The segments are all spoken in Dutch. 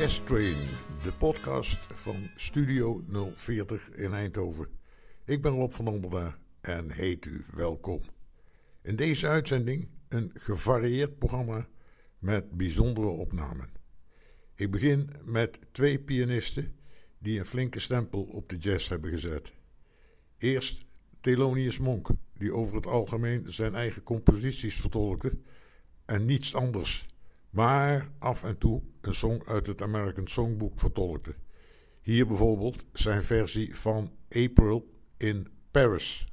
Jazz Train, de podcast van Studio 040 in Eindhoven. Ik ben Rob van Omberda en heet u welkom. In deze uitzending een gevarieerd programma met bijzondere opnamen. Ik begin met twee pianisten die een flinke stempel op de jazz hebben gezet. Eerst Thelonious Monk, die over het algemeen zijn eigen composities vertolkte en niets anders, maar af en toe een song uit het American Songbook vertolkte. Hier bijvoorbeeld zijn versie van April in Paris.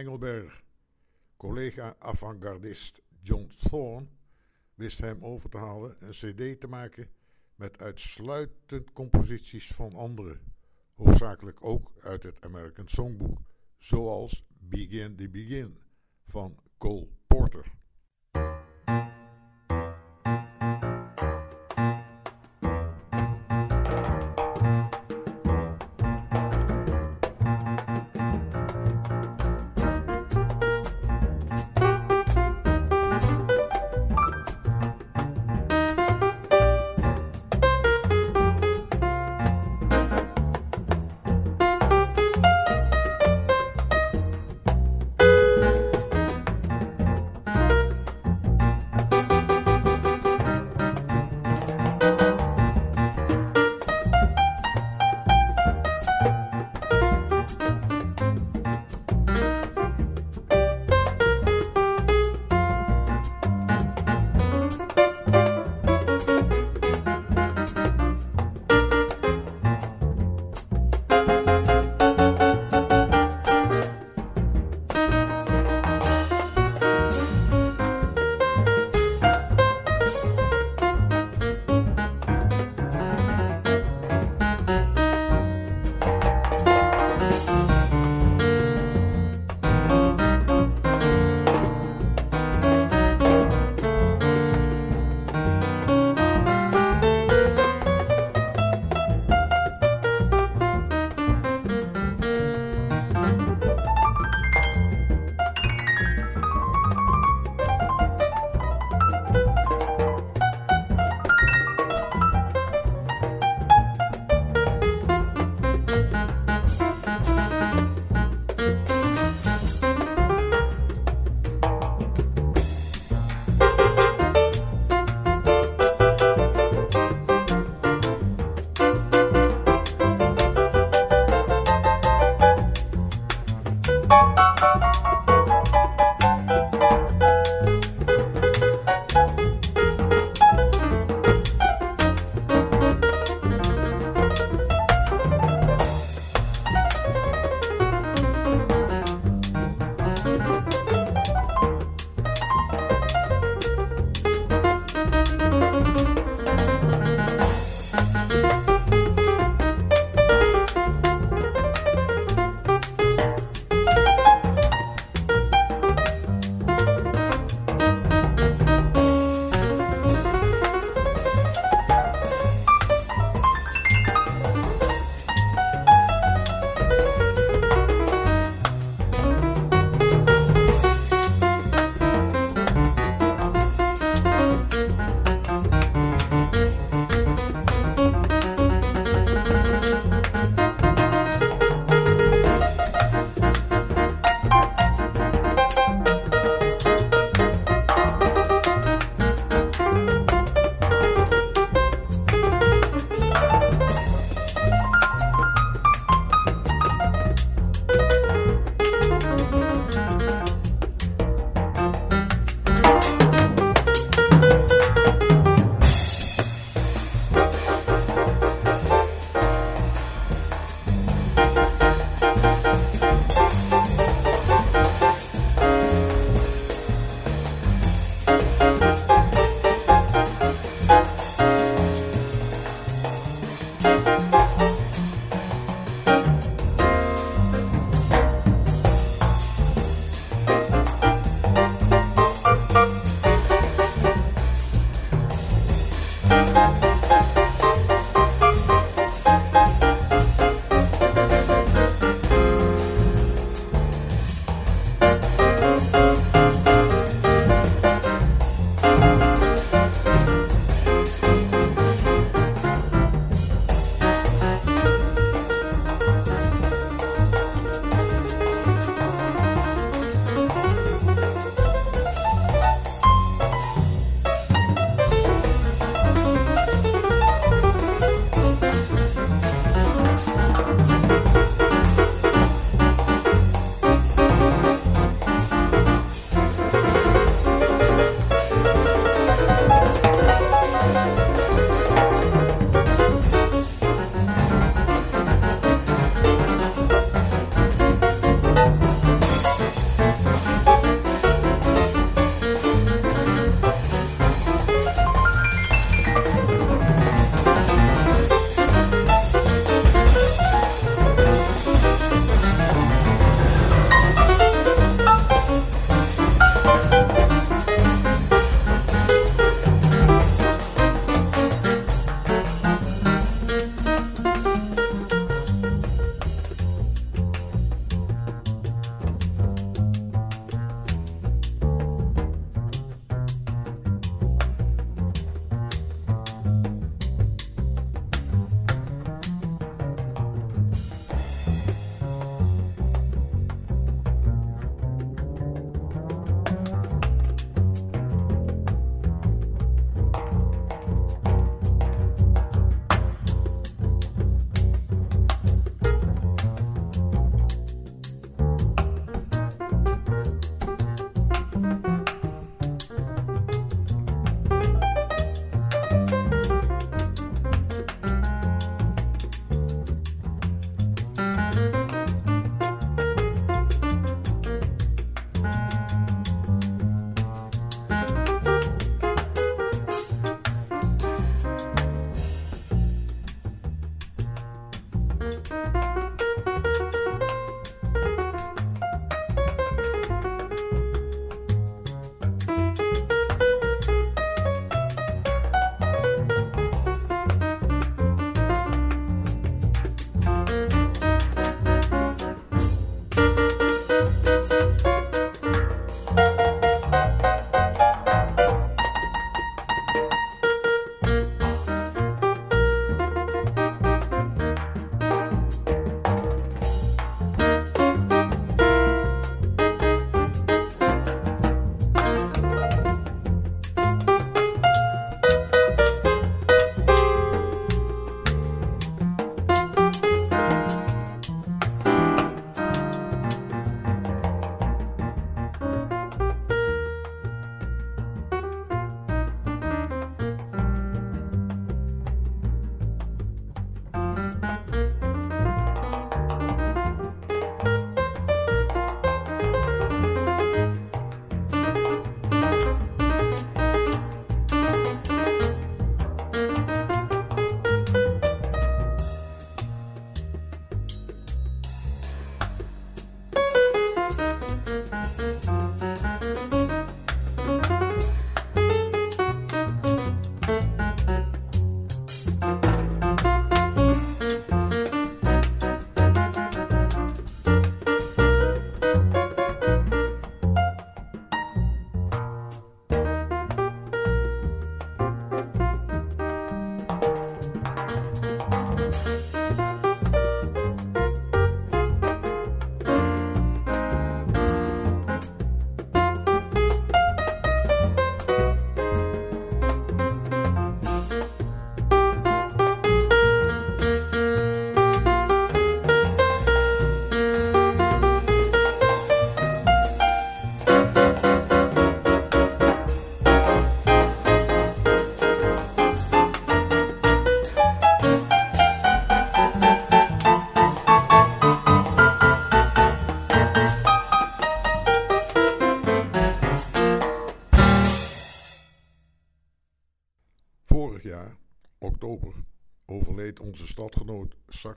Micha Mengelberg. Collega avant-gardist John Thorne wist hem over te halen een cd te maken met uitsluitend composities van anderen, hoofdzakelijk ook uit het American Songbook, zoals Begin the Begin van Cole Porter.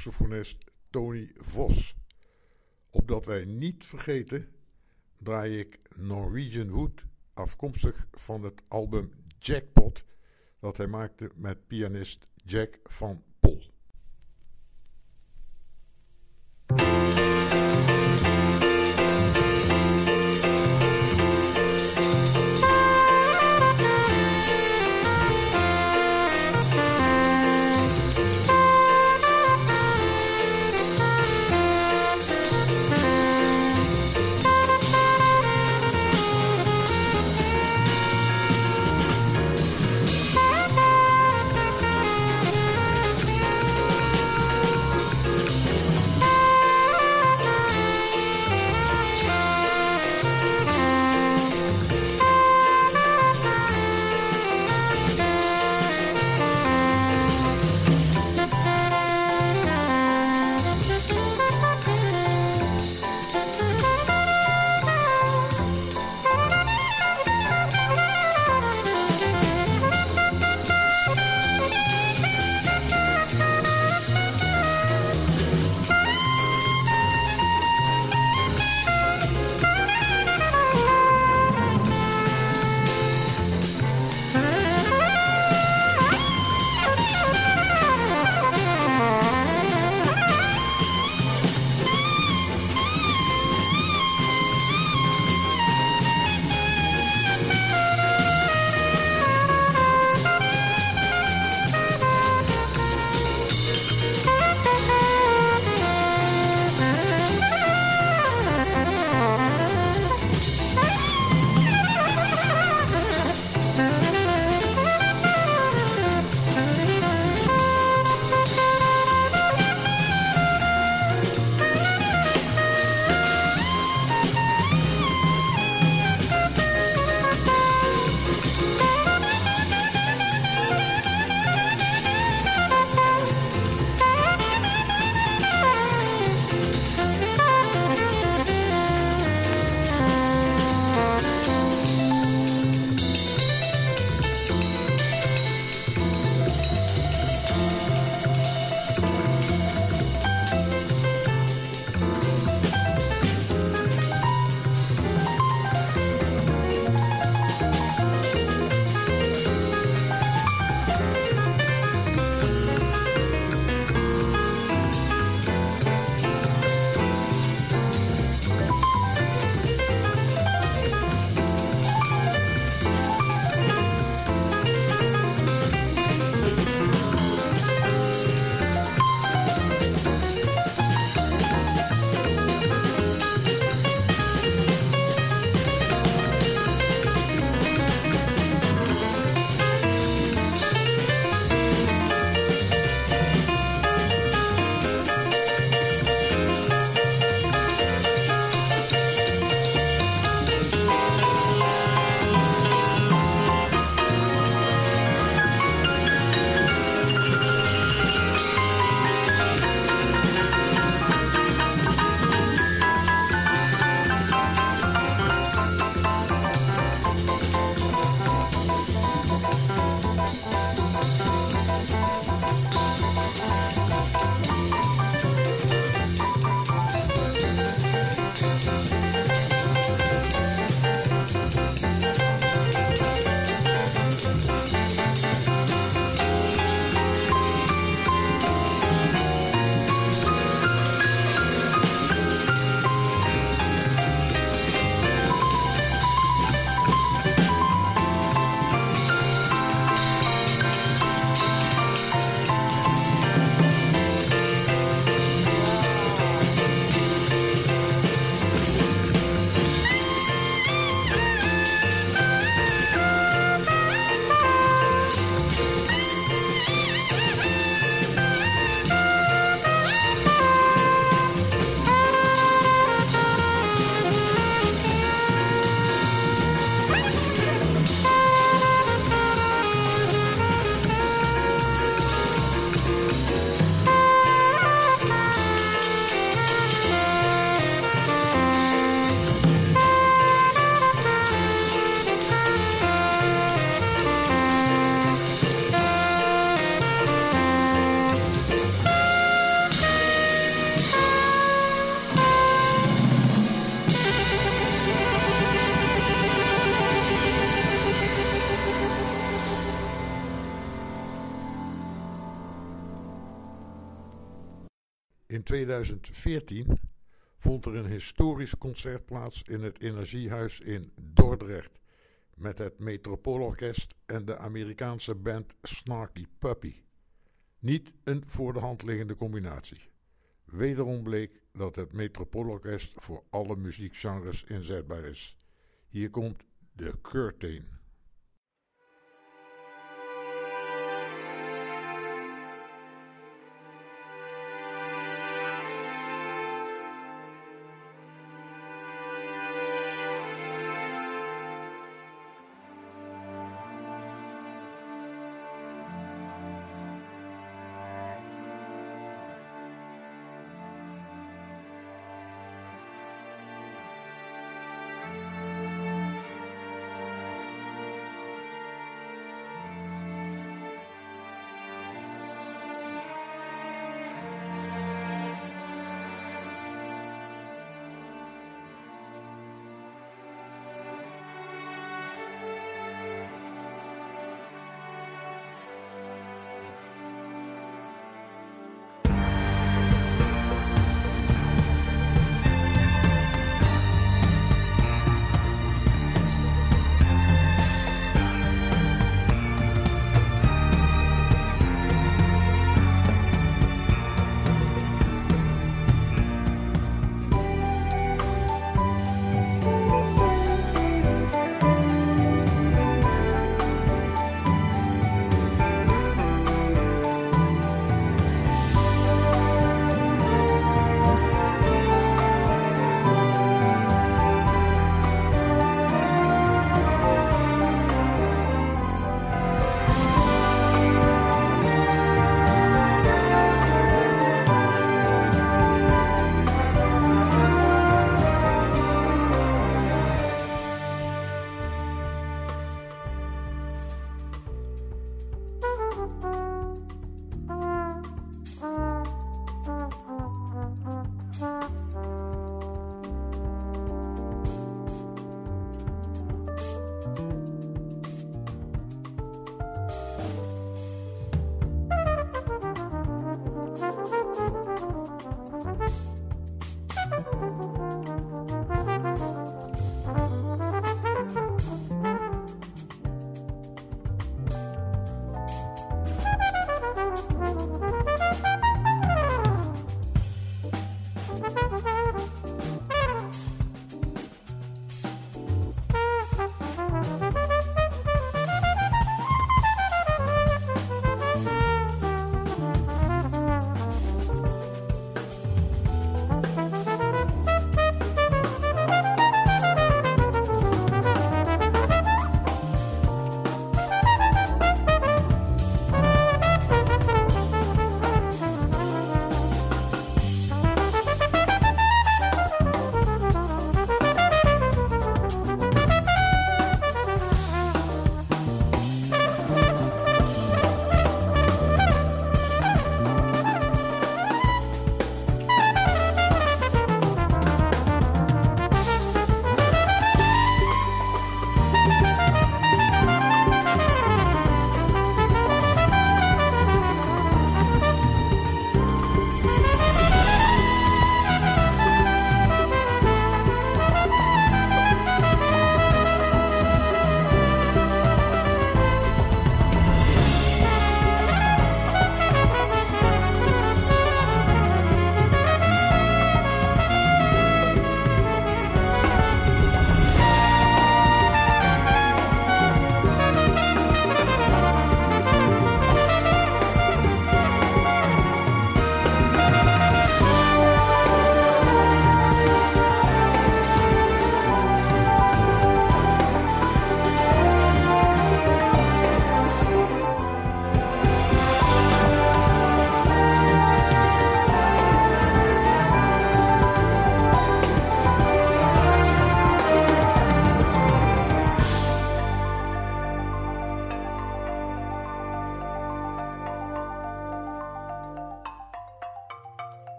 Saxofonist Tony Vos. Opdat wij niet vergeten, draai ik Norwegian Wood, afkomstig van het album Jackpot, dat hij maakte met pianist Jack van Pol. 2014 vond er een historisch concert plaats in het Energiehuis in Dordrecht met het Metropoolorkest en de Amerikaanse band Snarky Puppy. Niet een voor de hand liggende combinatie. Wederom bleek dat het Metropoolorkest voor alle muziekgenres inzetbaar is. Hier komt de Curtain.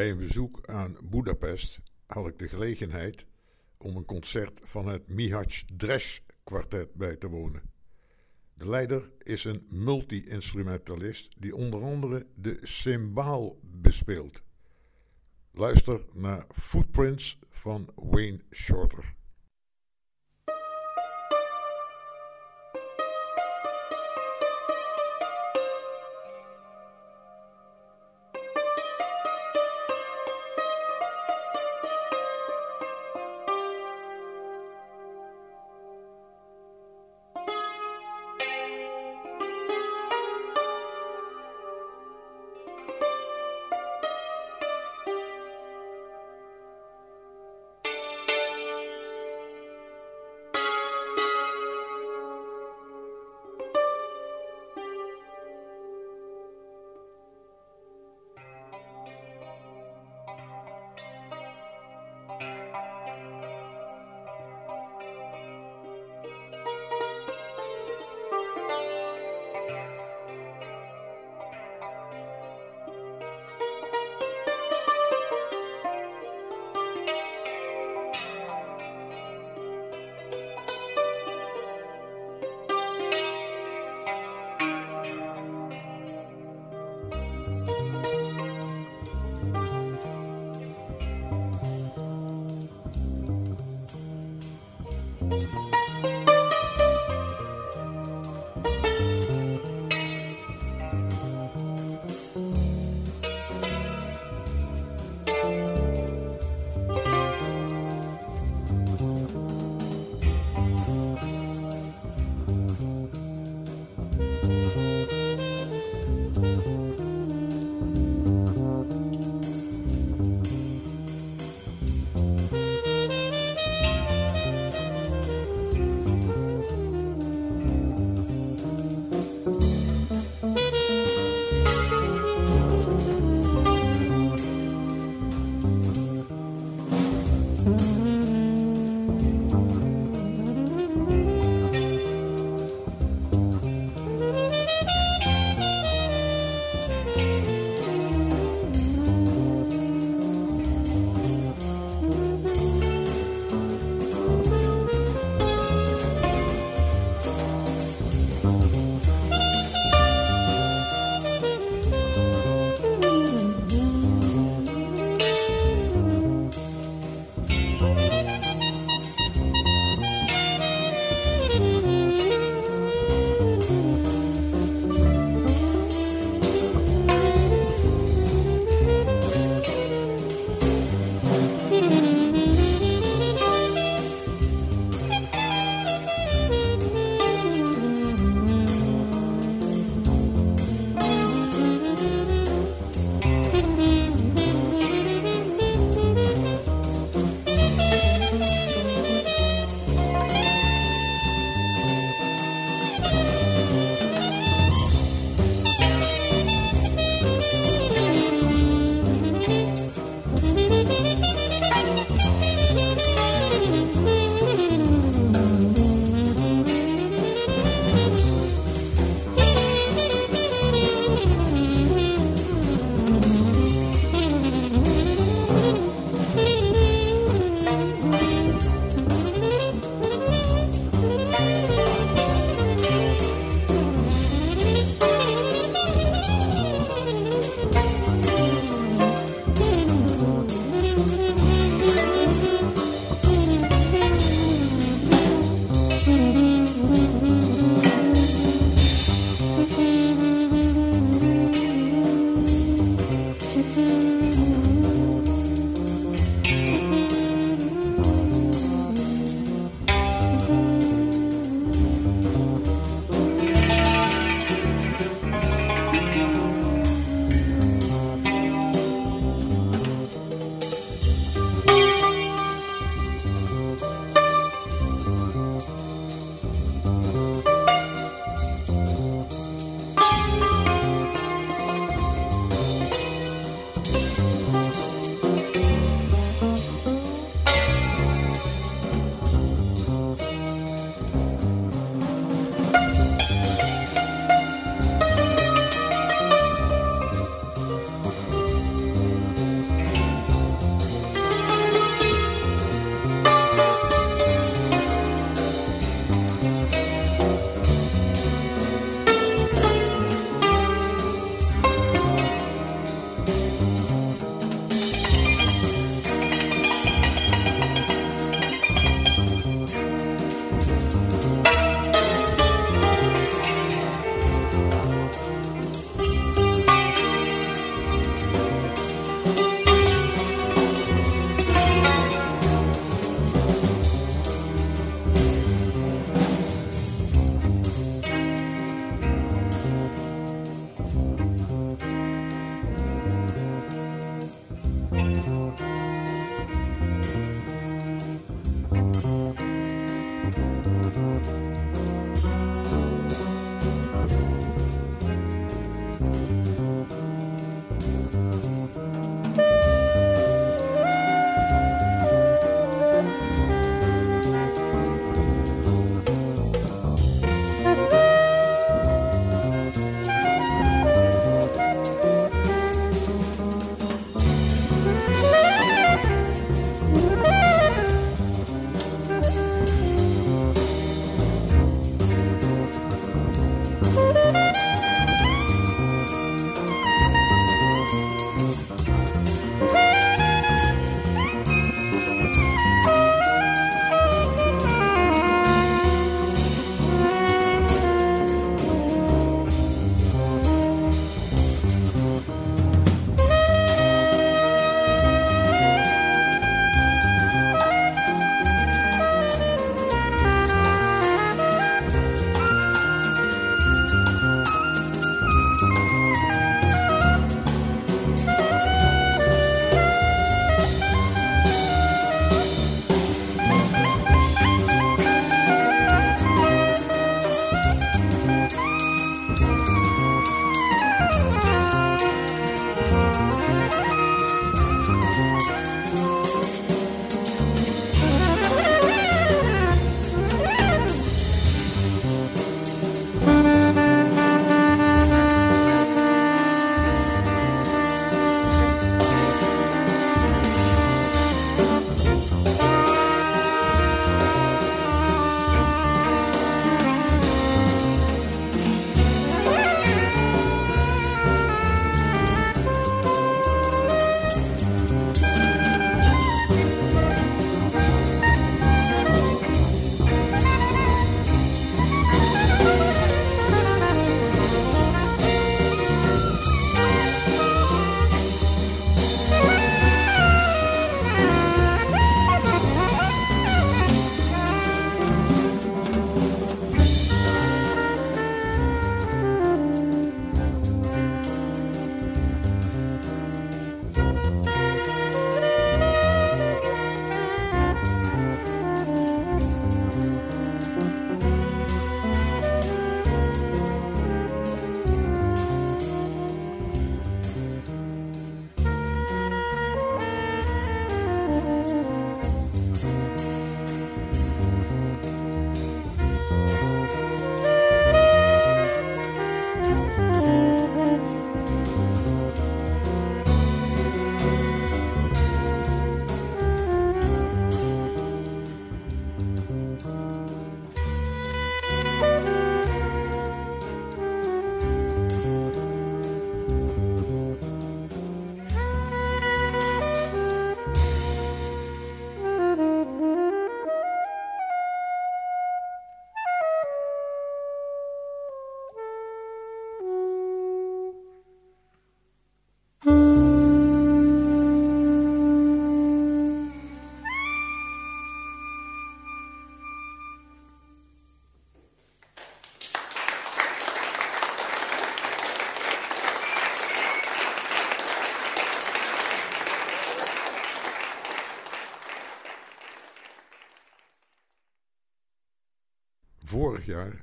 Bij een bezoek aan Budapest had ik de gelegenheid om een concert van het Mihac Dresch kwartet bij te wonen. De leider is een multi-instrumentalist die onder andere de cymbaal bespeelt. Luister naar Footprints van Wayne Shorter.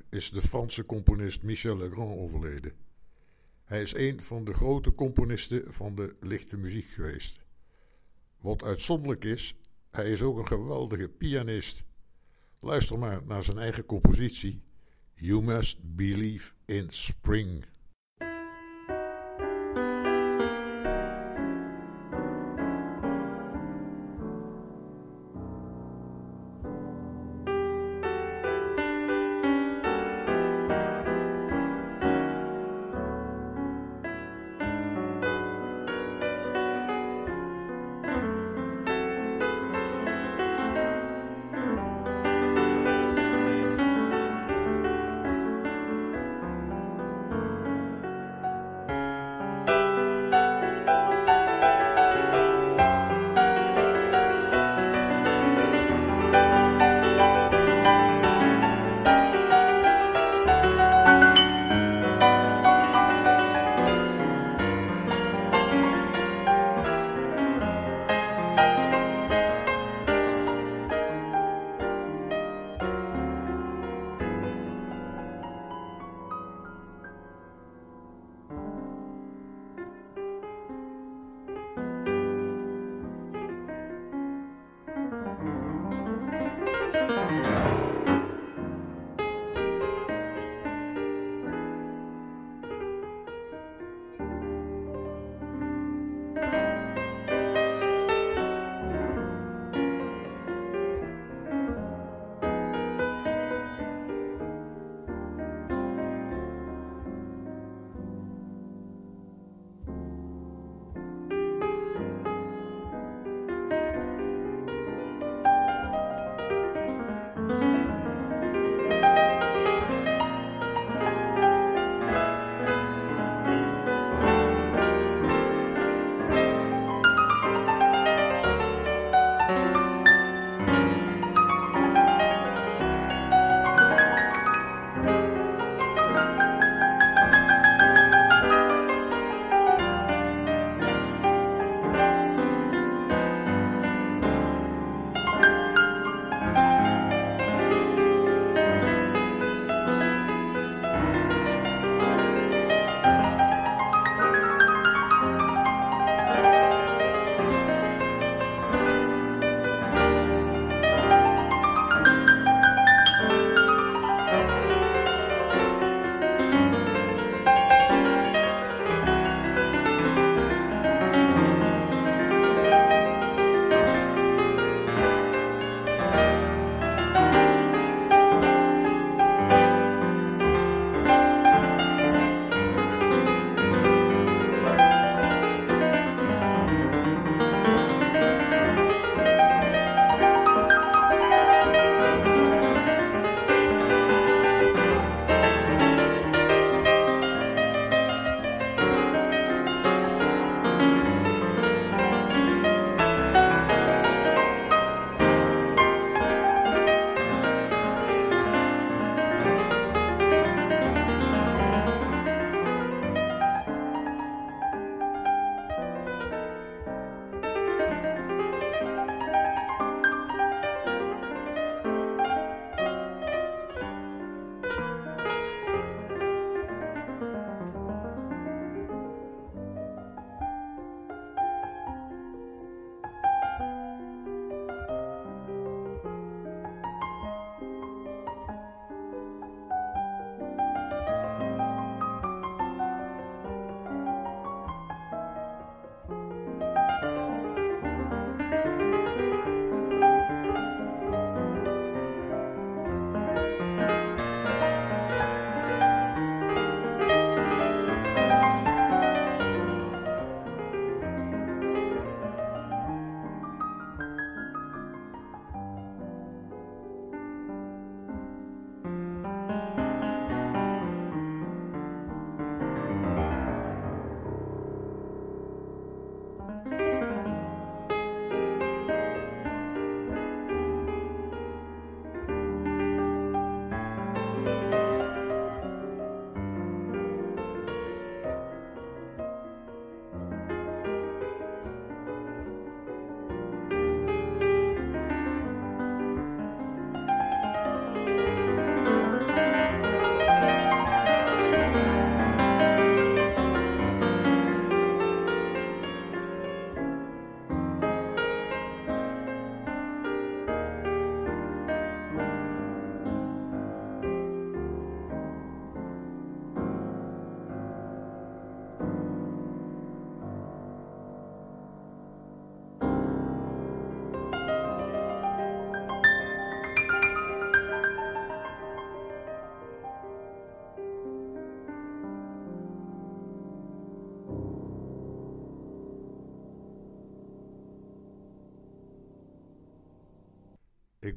Is de Franse componist Michel Legrand overleden. Hij is een van de grote componisten van de lichte muziek geweest. Wat uitzonderlijk is, hij is ook een geweldige pianist. Luister maar naar zijn eigen compositie You Must Believe in Spring.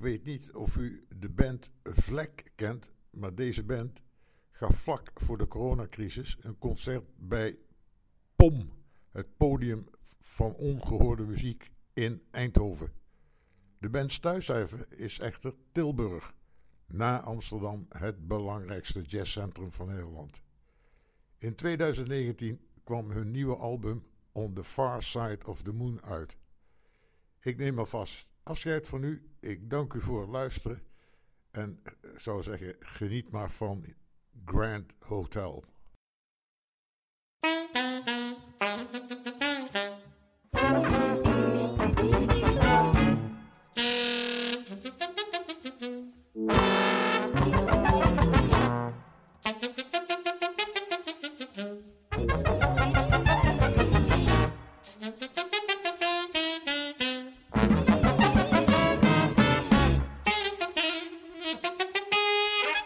Ik weet niet of u de band Vlek kent, maar deze band gaf vlak voor de coronacrisis een concert bij POM, het podium van ongehoorde muziek in Eindhoven. De band's thuiscijfer is echter Tilburg, na Amsterdam het belangrijkste jazzcentrum van Nederland. In 2019 kwam hun nieuwe album On the Far Side of the Moon uit. Ik neem alvast afscheid van u. Ik dank u voor het luisteren. En zou zeggen, geniet maar van Grand Hotel.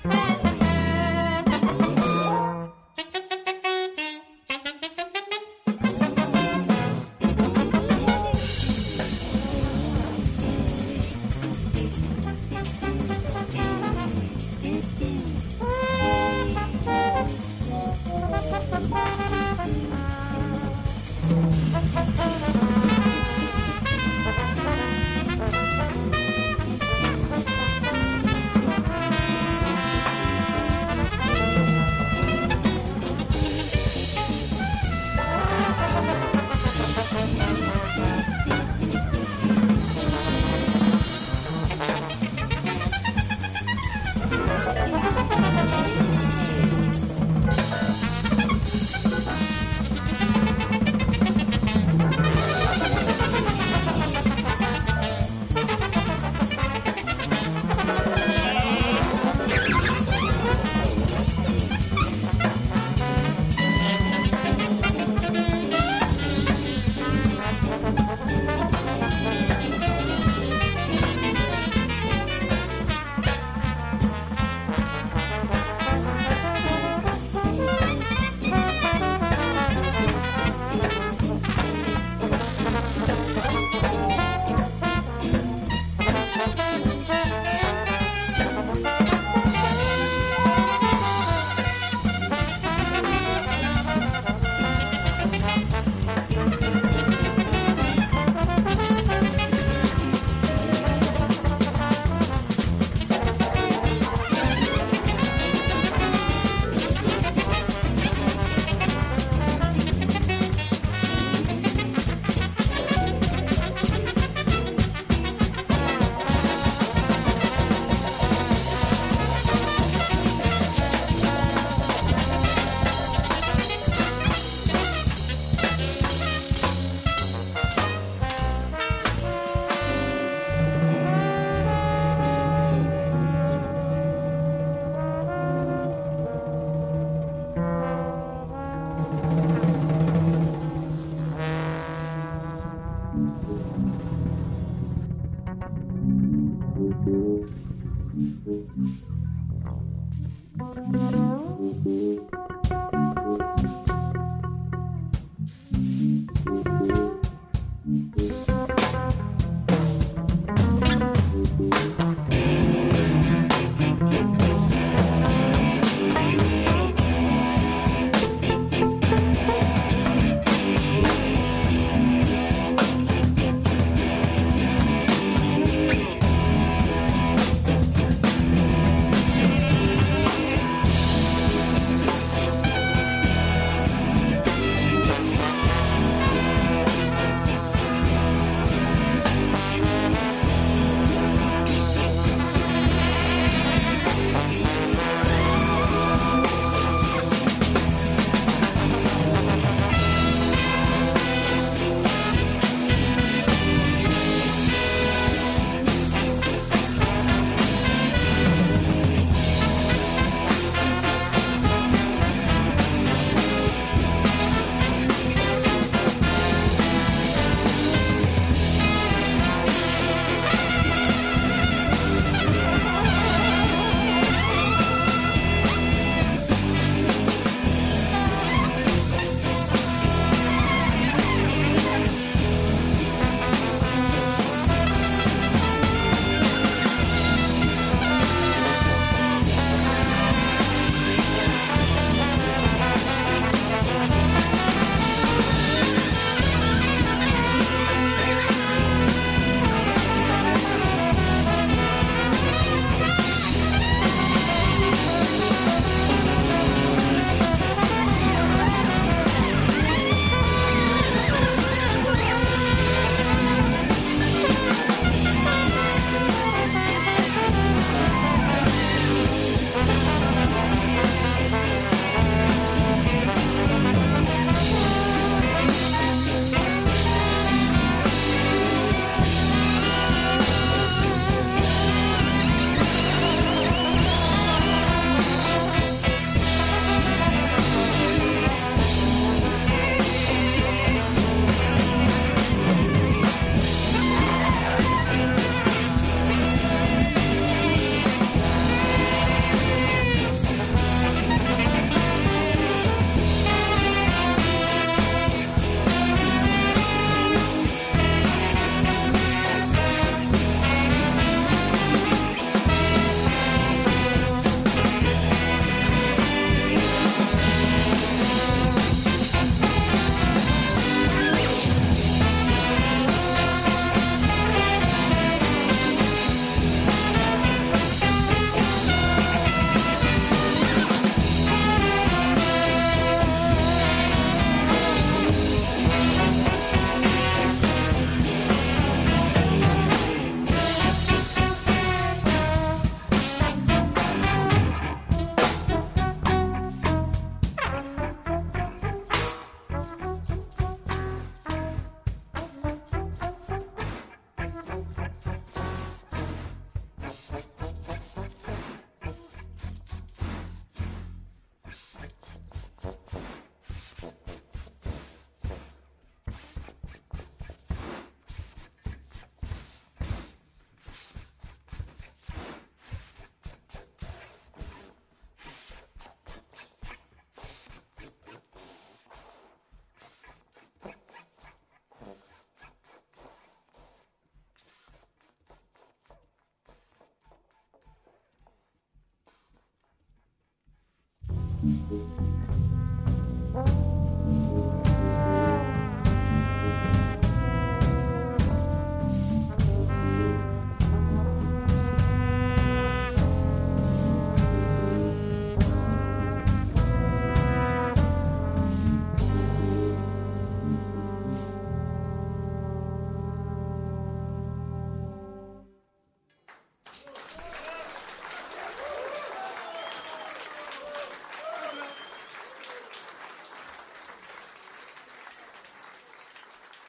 Bye.